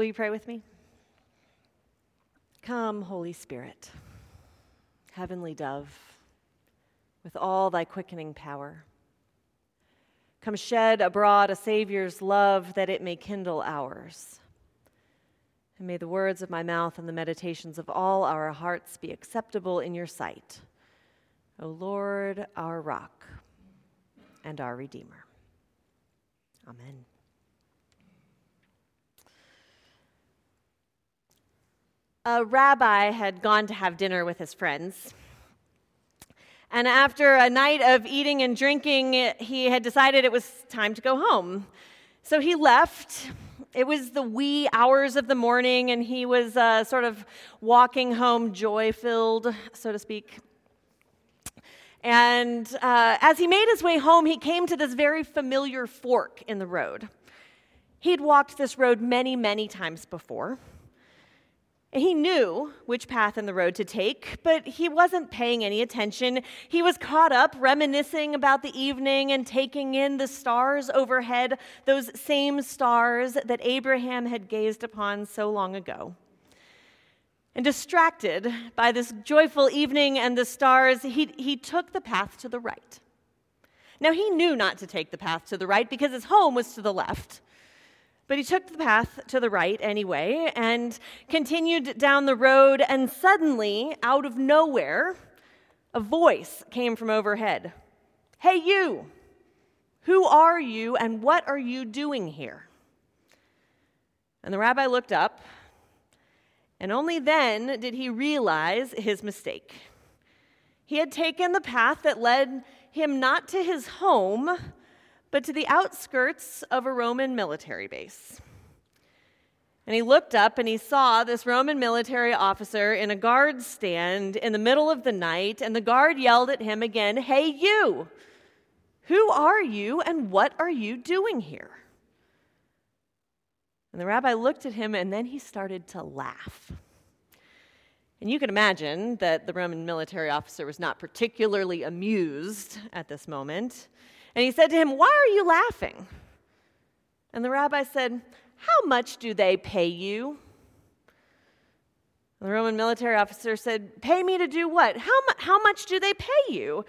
Will you pray with me? Come, Holy Spirit, heavenly dove, with all thy quickening power. Come shed abroad a Savior's love that it may kindle ours. And may the words of my mouth and the meditations of all our hearts be acceptable in your sight, O Lord, our rock and our Redeemer. Amen. A rabbi had gone to have dinner with his friends. And after a night of eating and drinking, he had decided it was time to go home. So he left. It was the wee hours of the morning, and he was uh, sort of walking home joy filled, so to speak. And uh, as he made his way home, he came to this very familiar fork in the road. He'd walked this road many, many times before. He knew which path in the road to take, but he wasn't paying any attention. He was caught up reminiscing about the evening and taking in the stars overhead, those same stars that Abraham had gazed upon so long ago. And distracted by this joyful evening and the stars, he, he took the path to the right. Now, he knew not to take the path to the right because his home was to the left. But he took the path to the right anyway and continued down the road, and suddenly, out of nowhere, a voice came from overhead Hey, you! Who are you, and what are you doing here? And the rabbi looked up, and only then did he realize his mistake. He had taken the path that led him not to his home, but to the outskirts of a Roman military base. And he looked up and he saw this Roman military officer in a guard stand in the middle of the night, and the guard yelled at him again, Hey, you! Who are you and what are you doing here? And the rabbi looked at him and then he started to laugh. And you can imagine that the Roman military officer was not particularly amused at this moment. And he said to him, Why are you laughing? And the rabbi said, How much do they pay you? And the Roman military officer said, Pay me to do what? How, mu- how much do they pay you?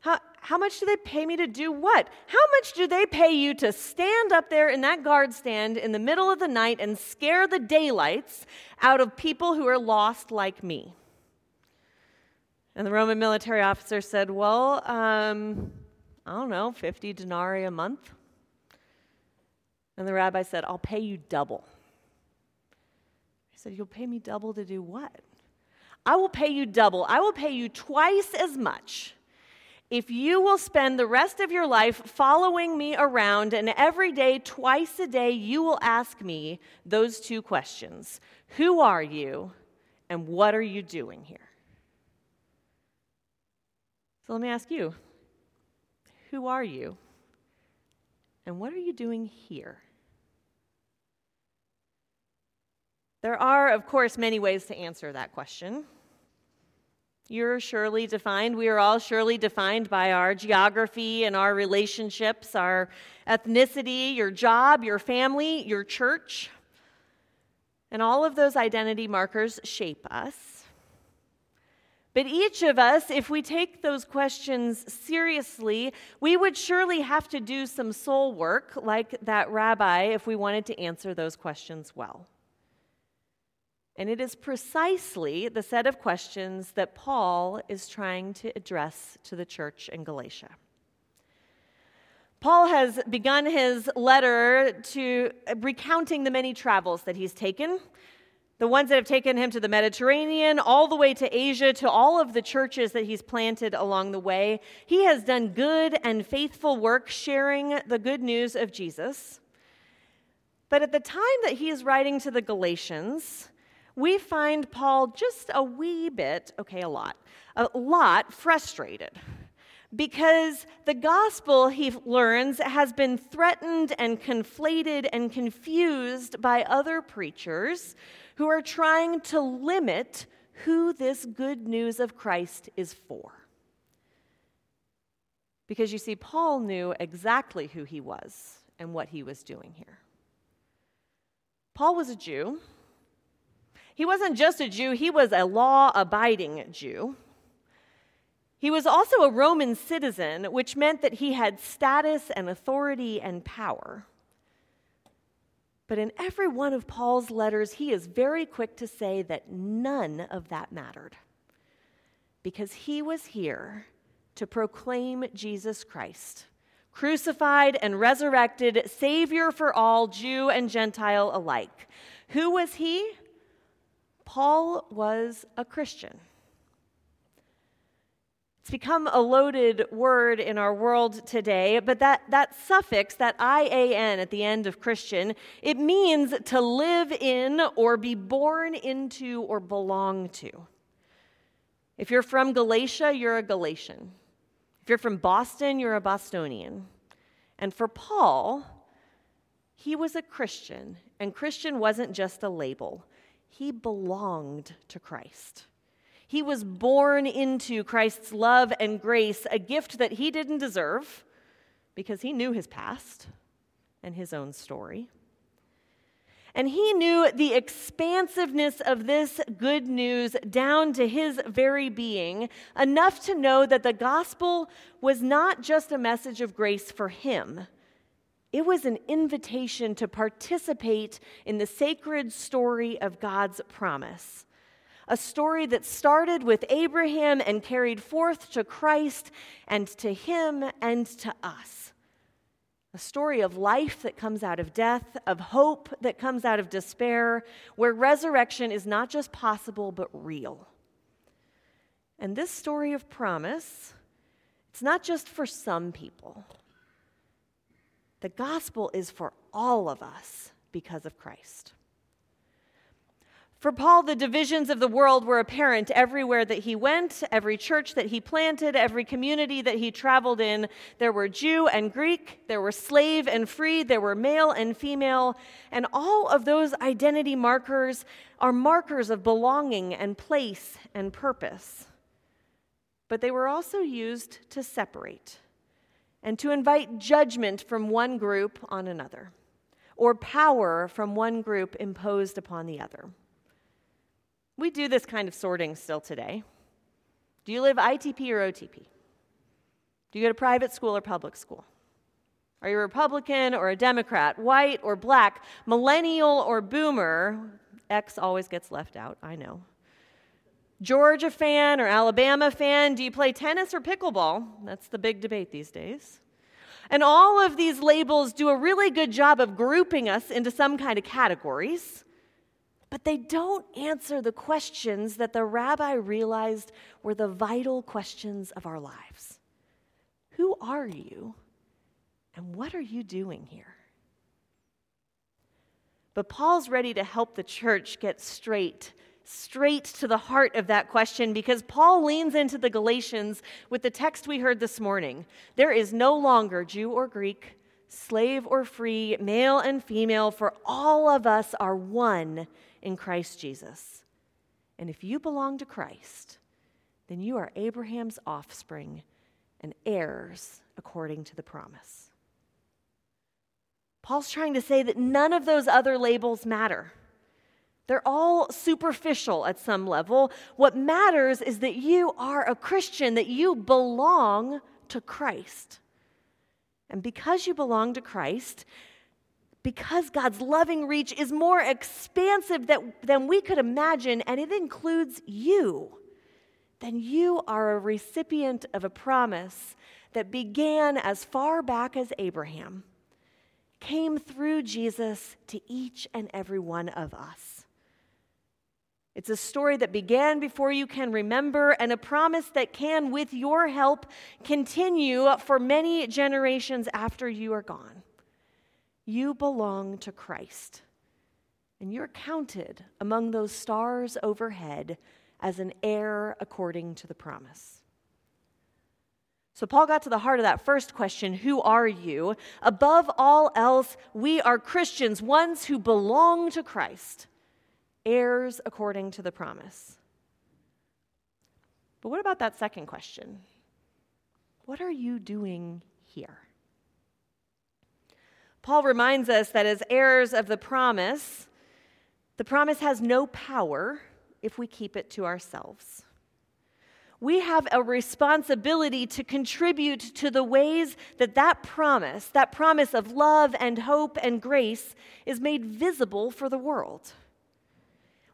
How, how much do they pay me to do what? How much do they pay you to stand up there in that guard stand in the middle of the night and scare the daylights out of people who are lost like me? And the Roman military officer said, Well, um, I don't know, 50 denarii a month? And the rabbi said, I'll pay you double. He said, You'll pay me double to do what? I will pay you double. I will pay you twice as much if you will spend the rest of your life following me around, and every day, twice a day, you will ask me those two questions Who are you, and what are you doing here? So let me ask you who are you? And what are you doing here? There are, of course, many ways to answer that question. You're surely defined, we are all surely defined by our geography and our relationships, our ethnicity, your job, your family, your church. And all of those identity markers shape us. But each of us, if we take those questions seriously, we would surely have to do some soul work like that rabbi if we wanted to answer those questions well. And it is precisely the set of questions that Paul is trying to address to the church in Galatia. Paul has begun his letter to recounting the many travels that he's taken the ones that have taken him to the Mediterranean, all the way to Asia, to all of the churches that he's planted along the way. He has done good and faithful work sharing the good news of Jesus. But at the time that he is writing to the Galatians, we find Paul just a wee bit, okay, a lot, a lot frustrated because the gospel, he learns, has been threatened and conflated and confused by other preachers who are trying to limit who this good news of Christ is for. Because you see, Paul knew exactly who he was and what he was doing here. Paul was a Jew. He wasn't just a Jew, he was a law abiding Jew. He was also a Roman citizen, which meant that he had status and authority and power. But in every one of Paul's letters, he is very quick to say that none of that mattered because he was here to proclaim Jesus Christ, crucified and resurrected, Savior for all, Jew and Gentile alike. Who was he? Paul was a Christian. It's become a loaded word in our world today, but that, that suffix, that IAN at the end of Christian, it means to live in or be born into or belong to. If you're from Galatia, you're a Galatian. If you're from Boston, you're a Bostonian. And for Paul, he was a Christian, and Christian wasn't just a label, he belonged to Christ. He was born into Christ's love and grace, a gift that he didn't deserve because he knew his past and his own story. And he knew the expansiveness of this good news down to his very being, enough to know that the gospel was not just a message of grace for him, it was an invitation to participate in the sacred story of God's promise a story that started with Abraham and carried forth to Christ and to him and to us. A story of life that comes out of death, of hope that comes out of despair, where resurrection is not just possible but real. And this story of promise, it's not just for some people. The gospel is for all of us because of Christ. For Paul, the divisions of the world were apparent everywhere that he went, every church that he planted, every community that he traveled in. There were Jew and Greek, there were slave and free, there were male and female, and all of those identity markers are markers of belonging and place and purpose. But they were also used to separate and to invite judgment from one group on another, or power from one group imposed upon the other. We do this kind of sorting still today. Do you live ITP or OTP? Do you go to private school or public school? Are you a Republican or a Democrat, white or black, millennial or boomer? X always gets left out, I know. Georgia fan or Alabama fan? Do you play tennis or pickleball? That's the big debate these days. And all of these labels do a really good job of grouping us into some kind of categories they don't answer the questions that the rabbi realized were the vital questions of our lives Who are you? And what are you doing here? But Paul's ready to help the church get straight, straight to the heart of that question because Paul leans into the Galatians with the text we heard this morning. There is no longer Jew or Greek, slave or free, male and female, for all of us are one in Christ Jesus. And if you belong to Christ, then you are Abraham's offspring and heirs according to the promise. Paul's trying to say that none of those other labels matter. They're all superficial at some level. What matters is that you are a Christian, that you belong to Christ. And because you belong to Christ, because God's loving reach is more expansive that, than we could imagine, and it includes you, then you are a recipient of a promise that began as far back as Abraham, came through Jesus to each and every one of us. It's a story that began before you can remember, and a promise that can, with your help, continue for many generations after you are gone. You belong to Christ, and you're counted among those stars overhead as an heir according to the promise. So, Paul got to the heart of that first question Who are you? Above all else, we are Christians, ones who belong to Christ, heirs according to the promise. But what about that second question? What are you doing here? Paul reminds us that as heirs of the promise, The promise has no power if we keep it to ourselves. We have a responsibility to contribute to the ways that that promise, that promise of love and hope and grace, is made visible for the world.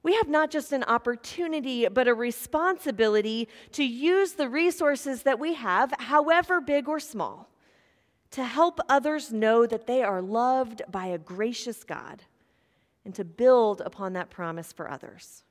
We have not just an opportunity, but a responsibility to use the resources that we have, however big or small, to help others know that they are loved by a gracious God and to build upon that promise for others.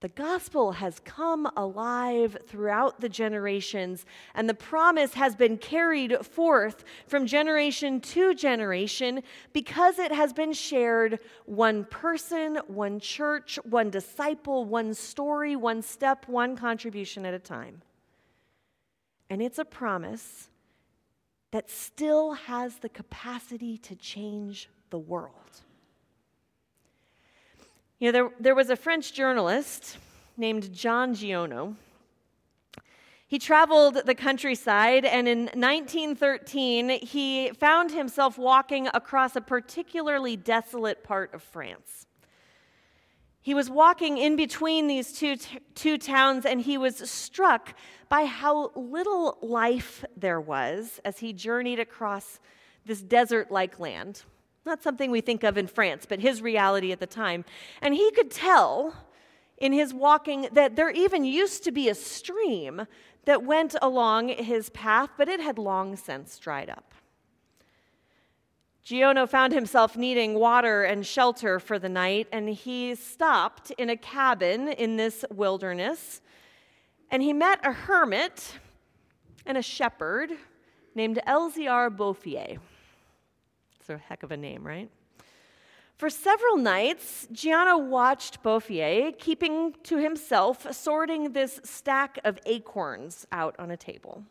The gospel has come alive throughout the generations, and the promise has been carried forth from generation to generation because it has been shared one person, one church, one disciple, one story, one step, one contribution at a time. And it's a promise that still has the capacity to change the world. You know, there, there was a French journalist named John Giono. He traveled the countryside, and in 1913, he found himself walking across a particularly desolate part of France. He was walking in between these two, t- two towns, and he was struck by how little life there was as he journeyed across this desert like land. Not something we think of in France, but his reality at the time. And he could tell in his walking that there even used to be a stream that went along his path, but it had long since dried up. Giono found himself needing water and shelter for the night, and he stopped in a cabin in this wilderness. And he met a hermit and a shepherd named Elzéar Bouffier. It's a heck of a name, right? For several nights, Giono watched Bouffier, keeping to himself, sorting this stack of acorns out on a table.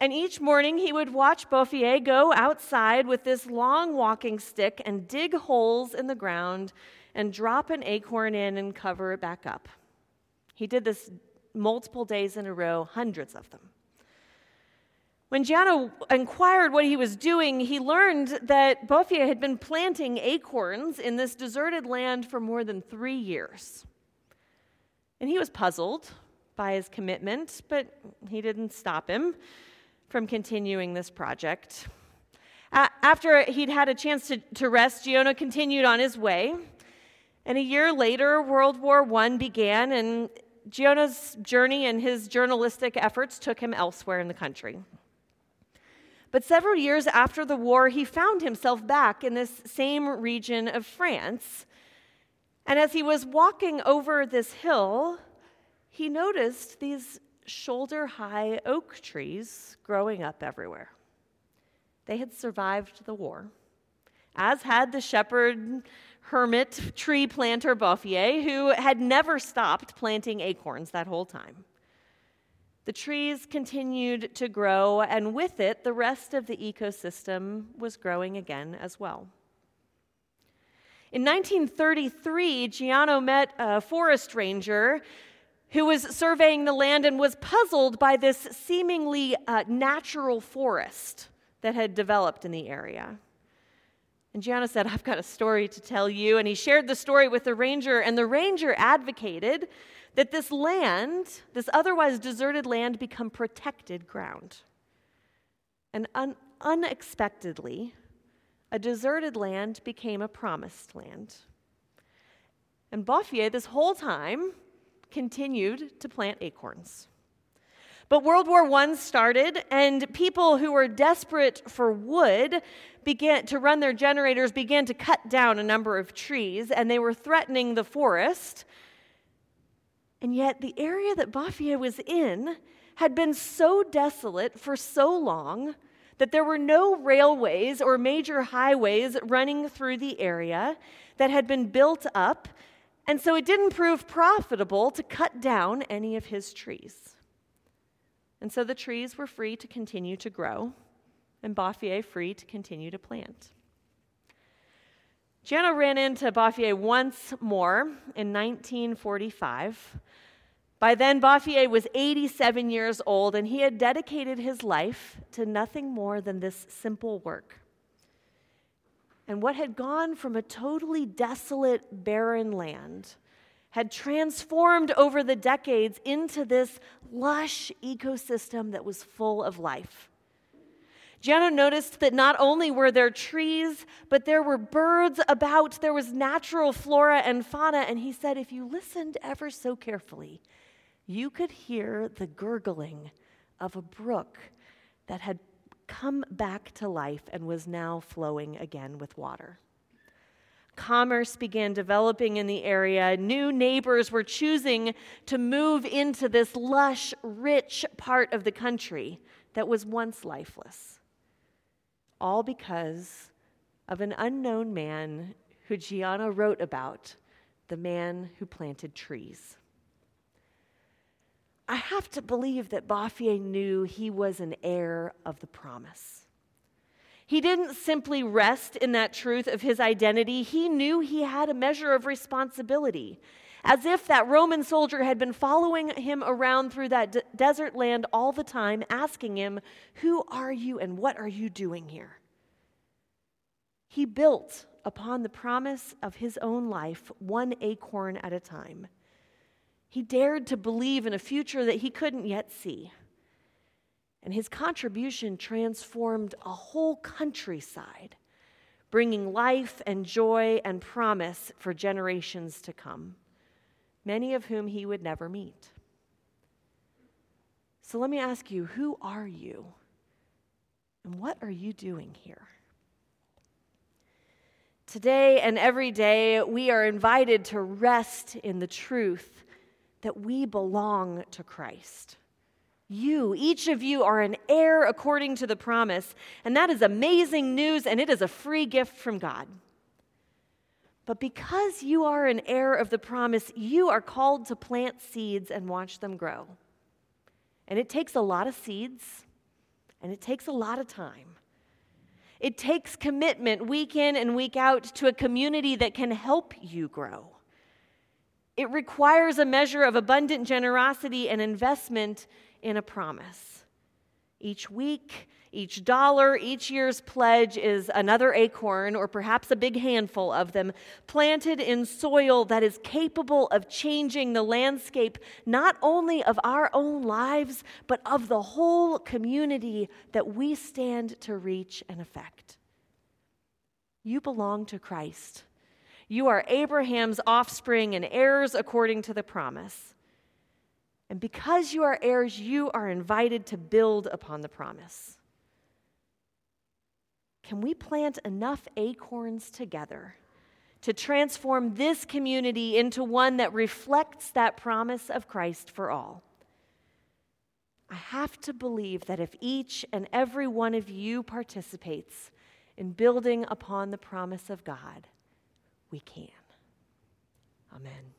And each morning, he would watch Bouffier go outside with this long walking stick and dig holes in the ground and drop an acorn in and cover it back up. He did this multiple days in a row, hundreds of them. When Giono inquired what he was doing, he learned that Bouffier had been planting acorns in this deserted land for more than three years. And he was puzzled by his commitment, but he didn't stop him from continuing this project. after he'd had a chance to, to rest, Giono continued on his way. And a year later, World War I began, and Giono's journey and his journalistic efforts took him elsewhere in the country. But several years after the war, he found himself back in this same region of France. And as he was walking over this hill, he noticed these shoulder high oak trees growing up everywhere. They had survived the war, as had the shepherd, hermit, tree planter Bouffier, who had never stopped planting acorns that whole time. The trees continued to grow, and with it, the rest of the ecosystem was growing again as well. In 1933, Giono met a forest ranger who was surveying the land and was puzzled by this seemingly uh, natural forest that had developed in the area. And Giono said, I've got a story to tell you. And he shared the story with the ranger, and the ranger advocated that this land, this otherwise deserted land, become protected ground. And un- unexpectedly, a deserted land became a promised land. And Bouffier, this whole time, continued to plant acorns. But World War I started, and people who were desperate for wood began to run their generators, began to cut down a number of trees, and they were threatening the forest. And yet, the area that Bouffier was in had been so desolate for so long that there were no railways or major highways running through the area that had been built up, and so it didn't prove profitable to cut down any of his trees. And so the trees were free to continue to grow, and Bouffier free to continue to plant. Giono ran into Bouffier once more in 1945. By then, Bouffier was 87 years old, and he had dedicated his life to nothing more than this simple work. And what had gone from a totally desolate, barren land had transformed over the decades into this lush ecosystem that was full of life. Giono noticed that not only were there trees, but there were birds about, there was natural flora and fauna, and he said if you listened ever so carefully, you could hear the gurgling of a brook that had come back to life and was now flowing again with water. Commerce began developing in the area. New neighbors were choosing to move into this lush, rich part of the country that was once lifeless. All because of an unknown man who Giono wrote about, the man who planted trees. I have to believe that Bouffier knew he was an heir of the promise. He didn't simply rest in that truth of his identity, he knew he had a measure of responsibility. As if that Roman soldier had been following him around through that de- desert land all the time, asking him, Who are you and what are you doing here? He built upon the promise of his own life, one acorn at a time. He dared to believe in a future that he couldn't yet see. And his contribution transformed a whole countryside, bringing life and joy and promise for generations to come, many of whom he would never meet. So let me ask you who are you? And what are you doing here? Today and every day, we are invited to rest in the truth that we belong to Christ. You, each of you, are an heir according to the promise, and that is amazing news, and it is a free gift from God. But because you are an heir of the promise, you are called to plant seeds and watch them grow. And it takes a lot of seeds, and it takes a lot of time. It takes commitment week in and week out to a community that can help you grow. It requires a measure of abundant generosity and investment in a promise. Each week, each dollar, each year's pledge is another acorn, or perhaps a big handful of them, planted in soil that is capable of changing the landscape not only of our own lives, but of the whole community that we stand to reach and affect. You belong to Christ. You are Abraham's offspring and heirs according to the promise. And because you are heirs, you are invited to build upon the promise. Can we plant enough acorns together to transform this community into one that reflects that promise of Christ for all? I have to believe that if each and every one of you participates in building upon the promise of God, we can. Amen.